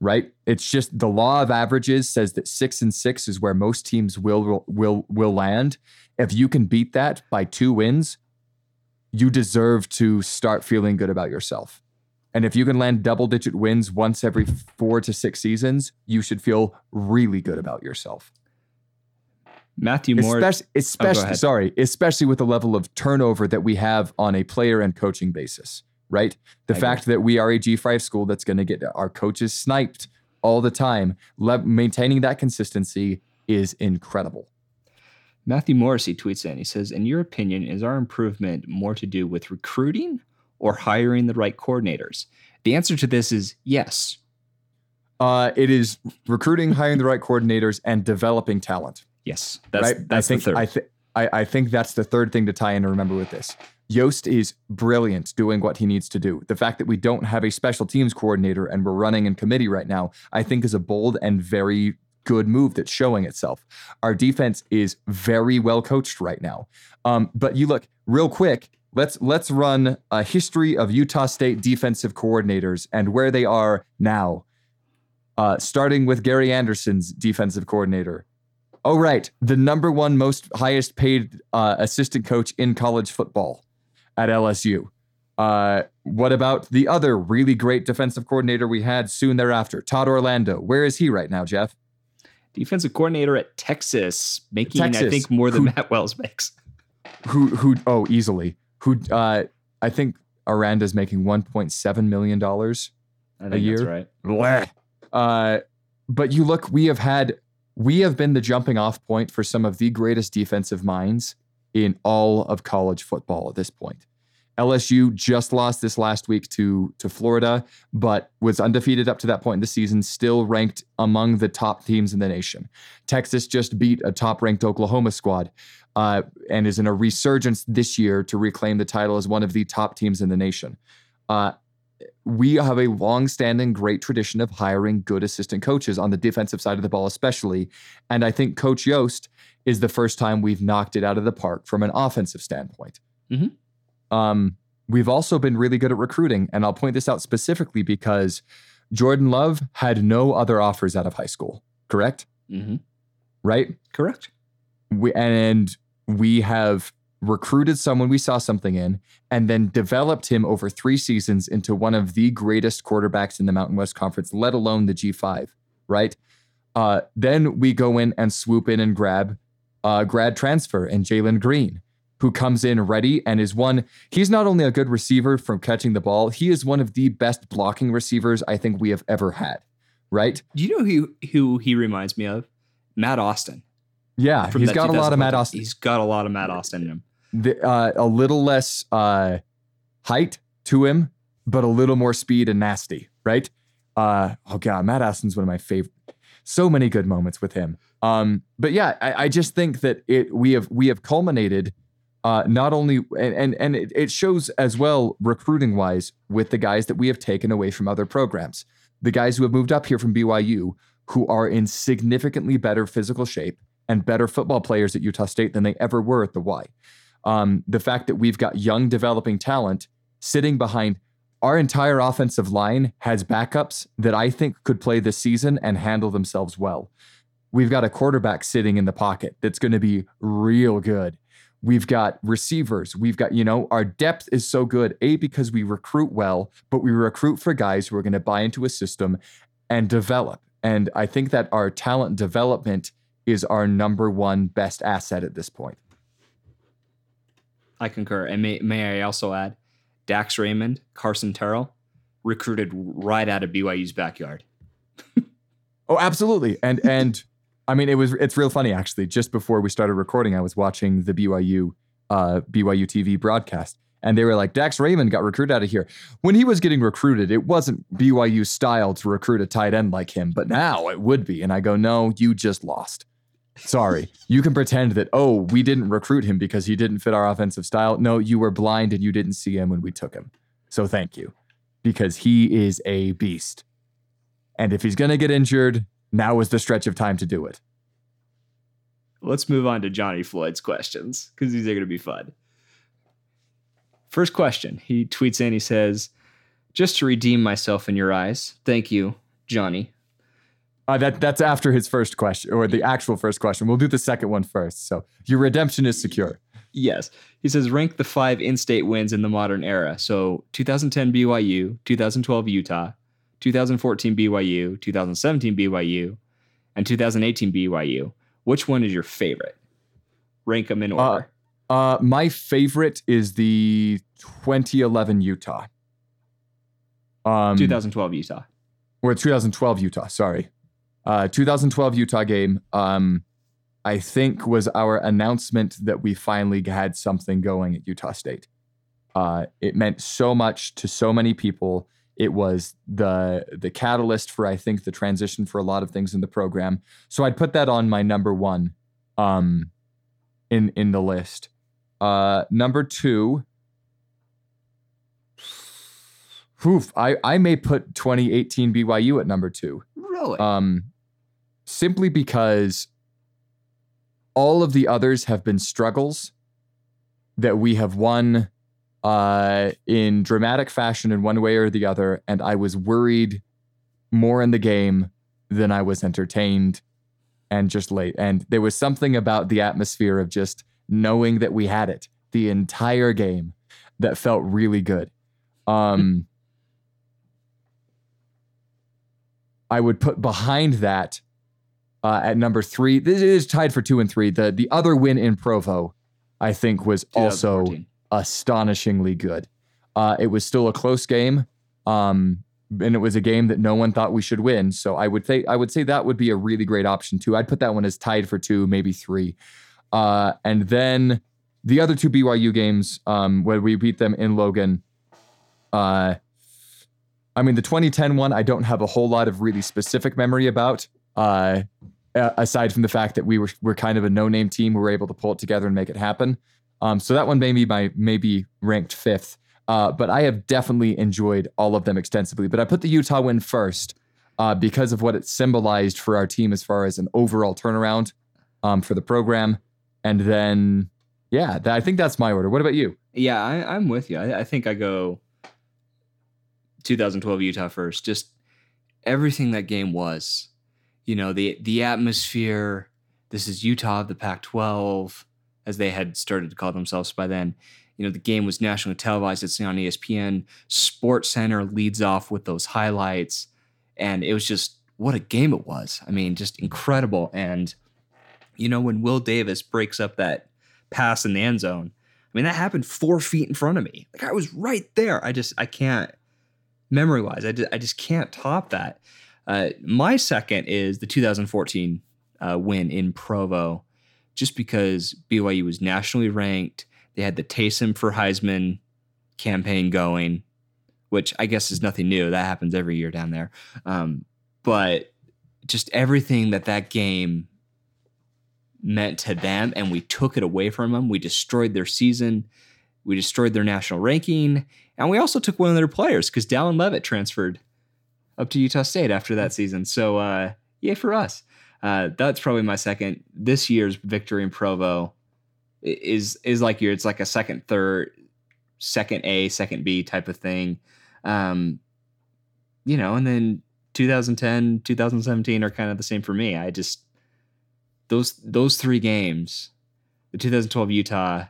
Right? It's just the law of averages says that six and six is where most teams will will will land. If you can beat that by two wins, you deserve to start feeling good about yourself. And if you can land double digit wins once every four to six seasons, you should feel really good about yourself. Matthew Moore, Especially, oh, especially ahead. sorry, especially with the level of turnover that we have on a player and coaching basis, right? The I fact that we are a G5 school that's going to get our coaches sniped all the time, le- maintaining that consistency is incredible. Matthew Morrissey tweets in. He says, "In your opinion, is our improvement more to do with recruiting or hiring the right coordinators?" The answer to this is yes. Uh, it is recruiting, hiring the right coordinators, and developing talent. Yes, that's right? that's I think the third. I, th- I I think that's the third thing to tie in and remember with this. Yost is brilliant doing what he needs to do. The fact that we don't have a special teams coordinator and we're running in committee right now, I think is a bold and very good move that's showing itself. Our defense is very well coached right now. Um, but you look real quick. Let's let's run a history of Utah State defensive coordinators and where they are now. Uh, starting with Gary Anderson's defensive coordinator. Oh, right. The number one most highest paid uh, assistant coach in college football at LSU. Uh, what about the other really great defensive coordinator we had soon thereafter, Todd Orlando? Where is he right now, Jeff? Defensive coordinator at Texas, making I think more than who- Matt Wells makes. Who, who, oh, easily. Who, uh, I think Aranda's making $1.7 million. a think year? that's right. Bleh. Uh, but you look, we have had, we have been the jumping off point for some of the greatest defensive minds in all of college football at this point. LSU just lost this last week to to Florida, but was undefeated up to that point in the season, still ranked among the top teams in the nation. Texas just beat a top ranked Oklahoma squad uh, and is in a resurgence this year to reclaim the title as one of the top teams in the nation. Uh, we have a long-standing great tradition of hiring good assistant coaches on the defensive side of the ball, especially. And I think Coach Yost is the first time we've knocked it out of the park from an offensive standpoint. Mhm. Um, we've also been really good at recruiting, and I'll point this out specifically because Jordan Love had no other offers out of high school. Correct? hmm Right? Correct. we and we have recruited someone we saw something in and then developed him over three seasons into one of the greatest quarterbacks in the Mountain West Conference, let alone the G5, right? Uh, then we go in and swoop in and grab uh, grad transfer and Jalen Greene, who comes in ready and is one. He's not only a good receiver from catching the ball, he is one of the best blocking receivers I think we have ever had, right? Do you know who who he reminds me of? Matt Austin. Yeah, he's got a lot of Matt Austin. He's got a lot of Matt Austin in him. the, uh, a little less uh, height to him, but a little more speed and nasty, right? Uh, oh god, Matt Austin's one of my favorite. So many good moments with him. Um, but yeah, I, I just think that it we have we have culminated uh, not only and and, and it, it shows as well recruiting wise with the guys that we have taken away from other programs, the guys who have moved up here from BYU who are in significantly better physical shape and better football players at Utah State than they ever were at the Y um, the fact that we've got young developing talent sitting behind our entire offensive line has backups that I think could play this season and handle themselves well. We've got a quarterback sitting in the pocket that's going to be real good. We've got receivers. We've got, you know, our depth is so good, A, because we recruit well, but we recruit for guys who are going to buy into a system and develop. And I think that our talent development is our number one best asset at this point. I concur. And may, may I also add, Dax Raymond, Carson Terrell, recruited right out of BYU's backyard. Oh, absolutely. And and I mean, it was it's real funny actually. Just before we started recording, I was watching the BYU uh, BYU TV broadcast, And they were like, Dax Raymond got recruited out of here. When he was getting recruited, it wasn't BYU style to recruit a tight end like him, but now it would be. And I go, no, you just lost. Sorry. you can pretend that, oh, we didn't recruit him because he didn't fit our offensive style. No, you were blind and you didn't see him when we took him. So thank you because he is a beast. And if he's going to get injured, now is the stretch of time to do it. Let's move on to Johnny Floyd's questions because these are going to be fun. First question. He tweets in, he says, Just to redeem myself in your eyes, thank you, Johnny. Uh, that that's after his first question or the actual first question. We'll do the second one first. So your redemption is secure. Yes. He says rank the five in-state wins in the modern era. So 2010 BYU, 2012 Utah, 2014 BYU, 2017 BYU, and 2018 BYU. Which one is your favorite? Rank them in order. Uh, my favorite is the 2011 Utah. Um, 2012 Utah. or 2012 Utah. Sorry, uh, 2012 Utah game. Um, I think was our announcement that we finally had something going at Utah State. Uh, it meant so much to so many people. It was the the catalyst for I think the transition for a lot of things in the program. So I'd put that on my number one um, in in the list. Uh, number two. Oof, I, I may put 2018 BYU at number two. Really? Um, simply because all of the others have been struggles that we have won uh, in dramatic fashion in one way or the other. And I was worried more in the game than I was entertained and just late. And there was something about the atmosphere of just knowing that we had it the entire game that felt really good. Um, I would put behind that uh, at number three. This is tied for two and three. The the other win in Provo, I think, was also astonishingly good. Uh, it was still a close game, um, and it was a game that no one thought we should win. So I would say I would say that would be a really great option too. I'd put that one as tied for two, maybe three, uh, and then the other two BYU games um, where we beat them in Logan. Uh, I mean, the 2010 one, I don't have a whole lot of really specific memory about. Uh, aside from the fact that we were we're kind of a no-name team, we were able to pull it together and make it happen. Um, so that one may be my maybe ranked fifth. Uh, but I have definitely enjoyed all of them extensively. But I put the Utah win first uh, because of what it symbolized for our team as far as an overall turnaround um, for the program. And then, yeah, that, I think that's my order. What about you? Yeah, I, I'm with you. I, I think I go 2012 Utah first. Just everything that game was, you know, the the atmosphere. This is Utah the Pac-12, as they had started to call themselves by then. You know, the game was nationally televised. It's on ESPN. Sports Center leads off with those highlights, and it was just what a game it was. I mean, just incredible. And you know, when Will Davis breaks up that pass in the end zone. I mean, that happened four feet in front of me. Like I was right there. I just I can't memory wise. I just, I just can't top that. Uh, my second is the 2014 uh, win in Provo, just because BYU was nationally ranked. They had the Taysom for Heisman campaign going, which I guess is nothing new. That happens every year down there. Um, but just everything that that game meant to them and we took it away from them. We destroyed their season. We destroyed their national ranking. And we also took one of their players because Dallin Leavitt transferred up to Utah State after that season. So, uh, yay for us. Uh, that's probably my second. This year's victory in Provo is is like your it's like a second, third, second A, second B type of thing. Um, you know, and then 2010, 2017 are kind of the same for me. I just those those three games, the 2012 Utah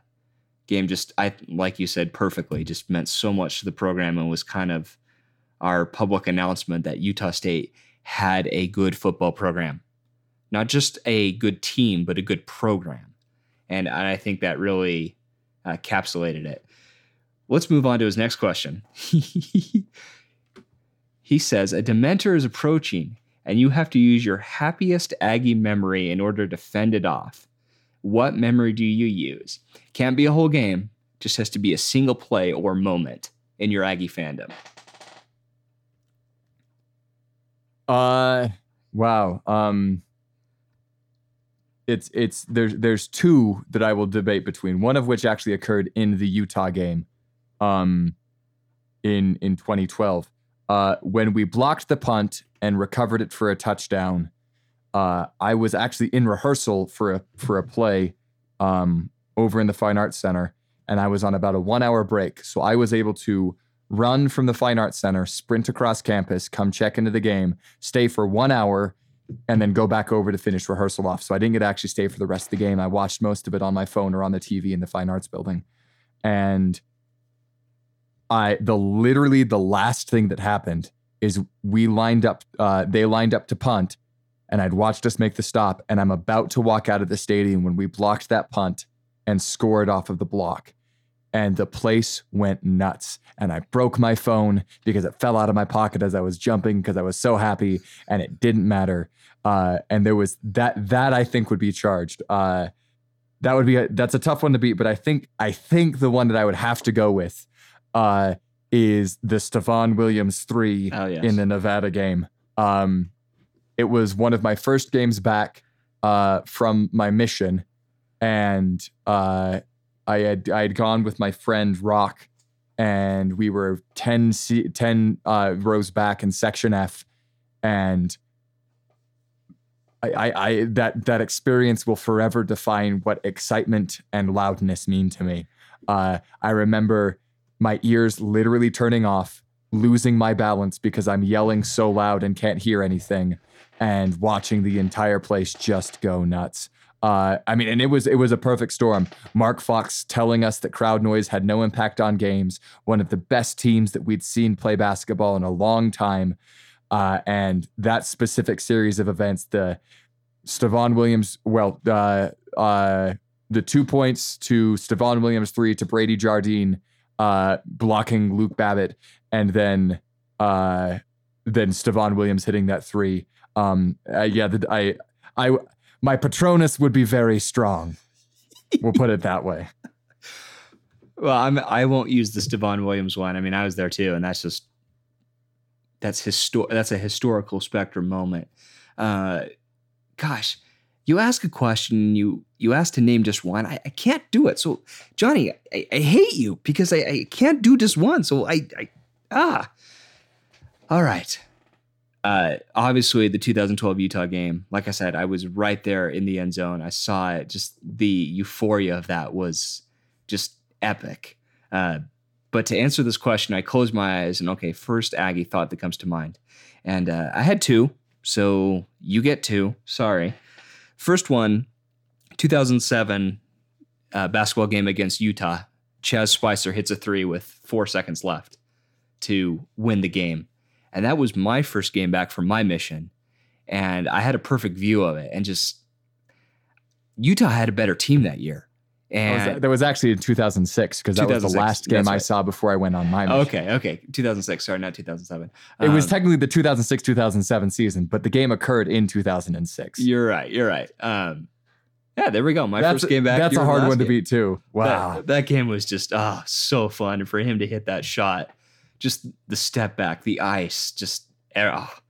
game, just I like you said perfectly, just meant so much to the program and was kind of our public announcement that Utah State had a good football program, not just a good team, but a good program, and I think that really uh, encapsulated it. Let's move on to his next question. he says a Dementor is approaching and you have to use your happiest Aggie memory in order to fend it off. What memory do you use? Can't be a whole game, Just has to be a single play or moment in your Aggie fandom. Uh, wow. Um, it's it's there's there's two that I will debate between. One of which actually occurred in the Utah game, um, in in 2012. Uh, when we blocked the punt and recovered it for a touchdown, uh, I was actually in rehearsal for a for a play, um, over in the Fine Arts Center, and I was on about a one hour break, so I was able to run from the Fine Arts Center, sprint across campus, come check into the game, stay for one hour, and then go back over to finish rehearsal off. So I didn't get to actually stay for the rest of the game. I watched most of it on my phone or on the TV in the Fine Arts building. And I the literally the last thing that happened is we lined up uh, they lined up to punt and I'd watched us make the stop and I'm about to walk out of the stadium when we blocked that punt and scored off of the block and the place went nuts. And I broke my phone because it fell out of my pocket as I was jumping because I was so happy, and it didn't matter. Uh, and there was that that I think would be charged. Uh, that would be a, that's a tough one to beat, but I think I think the one that I would have to go with uh, is the Stephon Williams three Oh, yes. in the Nevada game. Um, it was one of my first games back uh, from my mission, and uh, I had I had gone with my friend Rock, and we were 10, C, 10 uh, rows back in section F, and I, I, I that that experience will forever define what excitement and loudness mean to me. Uh, I remember my ears literally turning off, losing my balance because I'm yelling so loud and can't hear anything, and watching the entire place just go nuts. Uh, I mean, and it was it was a perfect storm. Mark Fox telling us that crowd noise had no impact on games. One of the best teams that we'd seen play basketball in a long time, uh, and that specific series of events, the Stephon Williams, well, uh, the two points to Stephon Williams, three to Brady Jardine, uh, blocking Luke Babbitt, and then uh, then Stephon Williams hitting that three. Um, uh, yeah, the, I, I, my Patronus would be very strong. We'll put it that way. Well, I'm I won't use the Devon Williams one. I mean, I was there too, and that's just that's histor- that's a historical spectrum moment. Uh, gosh, you ask a question, you you ask to name just one. I, I can't do it. So, Johnny, I, I hate you because I, I can't do just one. So I, I ah, all right. Uh, obviously, the 2012 Utah game. Like I said, I was right there in the end zone. I saw it. Just the euphoria of that was just epic. Uh, but to answer this question, I closed my eyes and okay, first Aggie thought that comes to mind, and uh, I had two, so you get two. Sorry. First one, 2007 uh, basketball game against Utah. Chaz Spicer hits a three with four seconds left to win the game, and that was my first game back from my mission, and I had a perfect view of it, and just Utah had a better team that year. That was, And that was actually in 2006 because that was the last game that's I saw before I went on my mission. Okay, okay. 2006, sorry, not 2007. It was Um, technically the 2006 2007 season, but the game occurred in 2006. You're right, you're right. Um, yeah, there we go. My that's first game back. That's a hard one to game. beat too. Wow. That, that game was just ah so fun, for him to hit that shot, just the step back, the ice, just ah,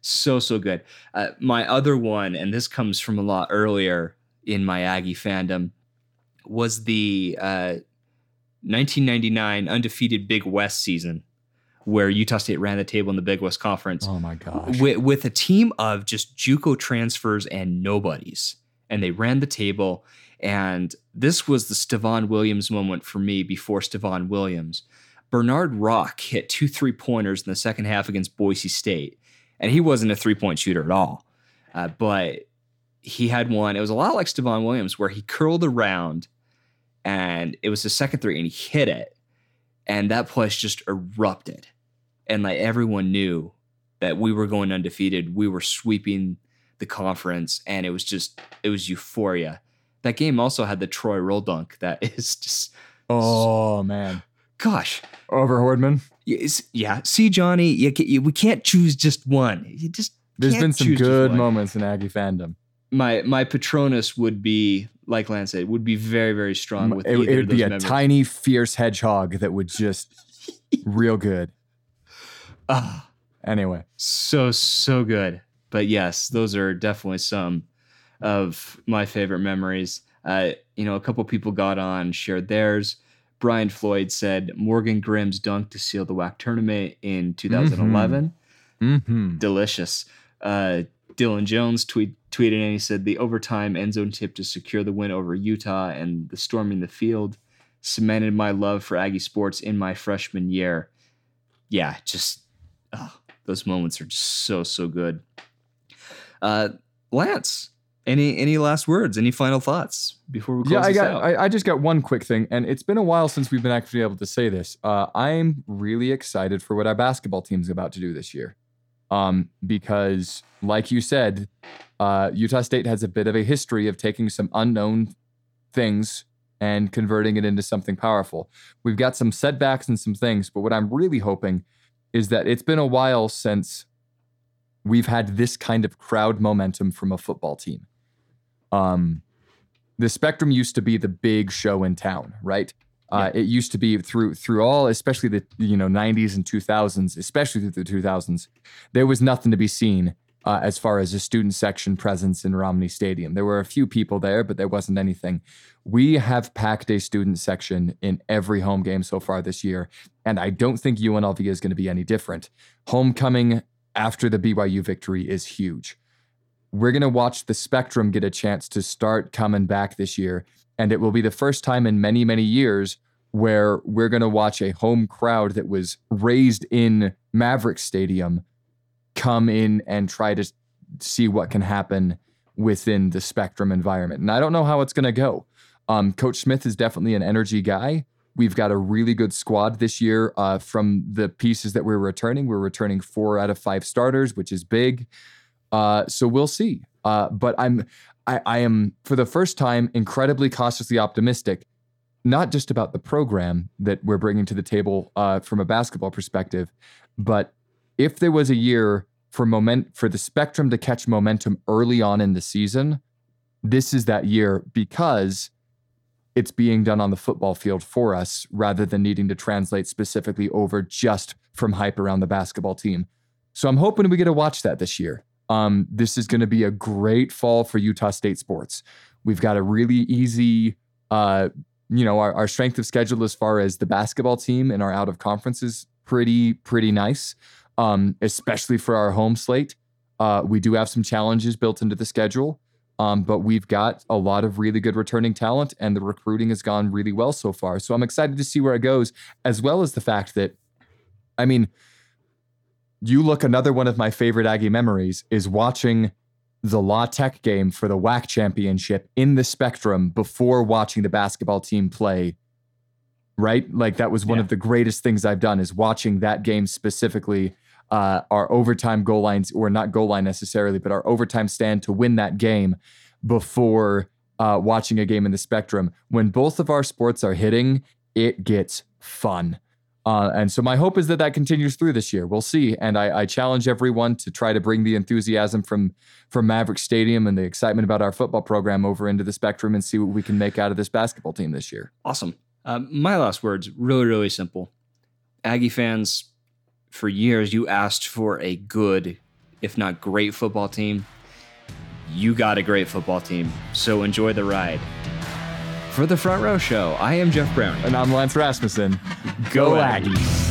so so good. Uh, my other one, and this comes from a lot earlier in my Aggie fandom, was the uh, 1999 undefeated Big West season, where Utah State ran the table in the Big West Conference oh my gosh. with, with a team of just JUCO transfers and nobodies, and they ran the table. And this was the Stevan Williams moment for me before Stevan Williams. Bernard Rock hit two three pointers in the second half against Boise State, and he wasn't a three point shooter at all, uh, but he had one. It was a lot like Stevan Williams, where he curled around, and it was the second three, and he hit it, and that place just erupted, and like everyone knew that we were going undefeated. We were sweeping the conference, and it was just it was euphoria. That game also had the Troy Rolle dunk. That is just oh man. Gosh, Over Hordman. Yes, yeah. See, Johnny, you, you, we can't choose just one. You just There's can't been some choose just good one. moments in Aggie fandom. My my Patronus would be like Lance said, would be very, very strong with it, either it would of those be a members. tiny, fierce hedgehog that would just real good. Ah, Anyway, so so good. But yes, those are definitely some of my favorite memories. Uh, you know, a couple people got on, shared theirs. Brian Floyd said Morgan Grim's dunk to seal the WAC tournament in 2011. mm-hmm. Delicious. Uh, Dylan Jones tweet, tweeted and he said the overtime end zone tip to secure the win over Utah and the storming the field cemented my love for Aggie sports in my freshman year. Yeah, just oh, those moments are just so so good. Uh, Lance, any any last words? Any final thoughts before we close yeah, I got. out? I, I just got one quick thing, and it's been a while since we've been actually able to say this. Uh, I'm really excited for what our basketball team's about to do this year, um, because, like you said, uh, Utah State has a bit of a history of taking some unknown things and converting it into something powerful. We've got some setbacks and some things, but what I'm really hoping is that it's been a while since we've had this kind of crowd momentum from a football team. Um, the Spectrum used to be the big show in town, right? Uh, it used to be through through all, especially the you know 90s and 2000s, especially through the 2000s. There was nothing to be seen uh, as far as a student section presence in Romney Stadium. There were a few people there, but there wasn't anything. We have packed a student section in every home game so far this year, and I don't think UNLV is going to be any different. Homecoming after the BYU victory is huge we're going to watch the spectrum get a chance to start coming back this year. And it will be the first time in many, many years where we're going to watch a home crowd that was raised in Maverick Stadium come in and try to see what can happen within the spectrum environment. And I don't know how it's going to go. Um, Coach Smith is definitely an energy guy. We've got a really good squad this year uh, from the pieces that we're returning. We're returning four out of five starters, which is big. Uh, so we'll see. Uh, but I'm, I, I am for the first time incredibly cautiously optimistic, not just about the program that we're bringing to the table uh, from a basketball perspective, but if there was a year for moment for the spectrum to catch momentum early on in the season, this is that year because it's being done on the football field for us rather than needing to translate specifically over just from hype around the basketball team. So I'm hoping we get to watch that this year. Um, this is going to be a great fall for Utah State sports. We've got a really easy, uh, you know, our, our strength of schedule as far as the basketball team and our out of conference is pretty, pretty nice, um, especially for our home slate. Uh, we do have some challenges built into the schedule, um, but we've got a lot of really good returning talent, and the recruiting has gone really well so far. So I'm excited to see where it goes, as well as the fact that, I mean, you look another one of my favorite Aggie memories is watching the La Tech game for the WAC championship in the Spectrum before watching the basketball team play. Right? Like that was one Yeah. of the greatest things I've done is watching that game specifically. Uh, our overtime goal lines, or not goal line necessarily, but our overtime stand to win that game before uh, watching a game in the Spectrum. When both of our sports are hitting, it gets fun. Uh, and so my hope is that that continues through this year. We'll see. And I, I challenge everyone to try to bring the enthusiasm from from Maverick Stadium and the excitement about our football program over into the spectrum and see what we can make out of this basketball team this year. Awesome. Um, my last words, really, really simple. Aggie fans, for years, you asked for a good, if not great, football team. You got a great football team, so enjoy the ride. For the Front Row Show, I am Jeff Brown. And I'm Lance Rasmussen. Go Aggies.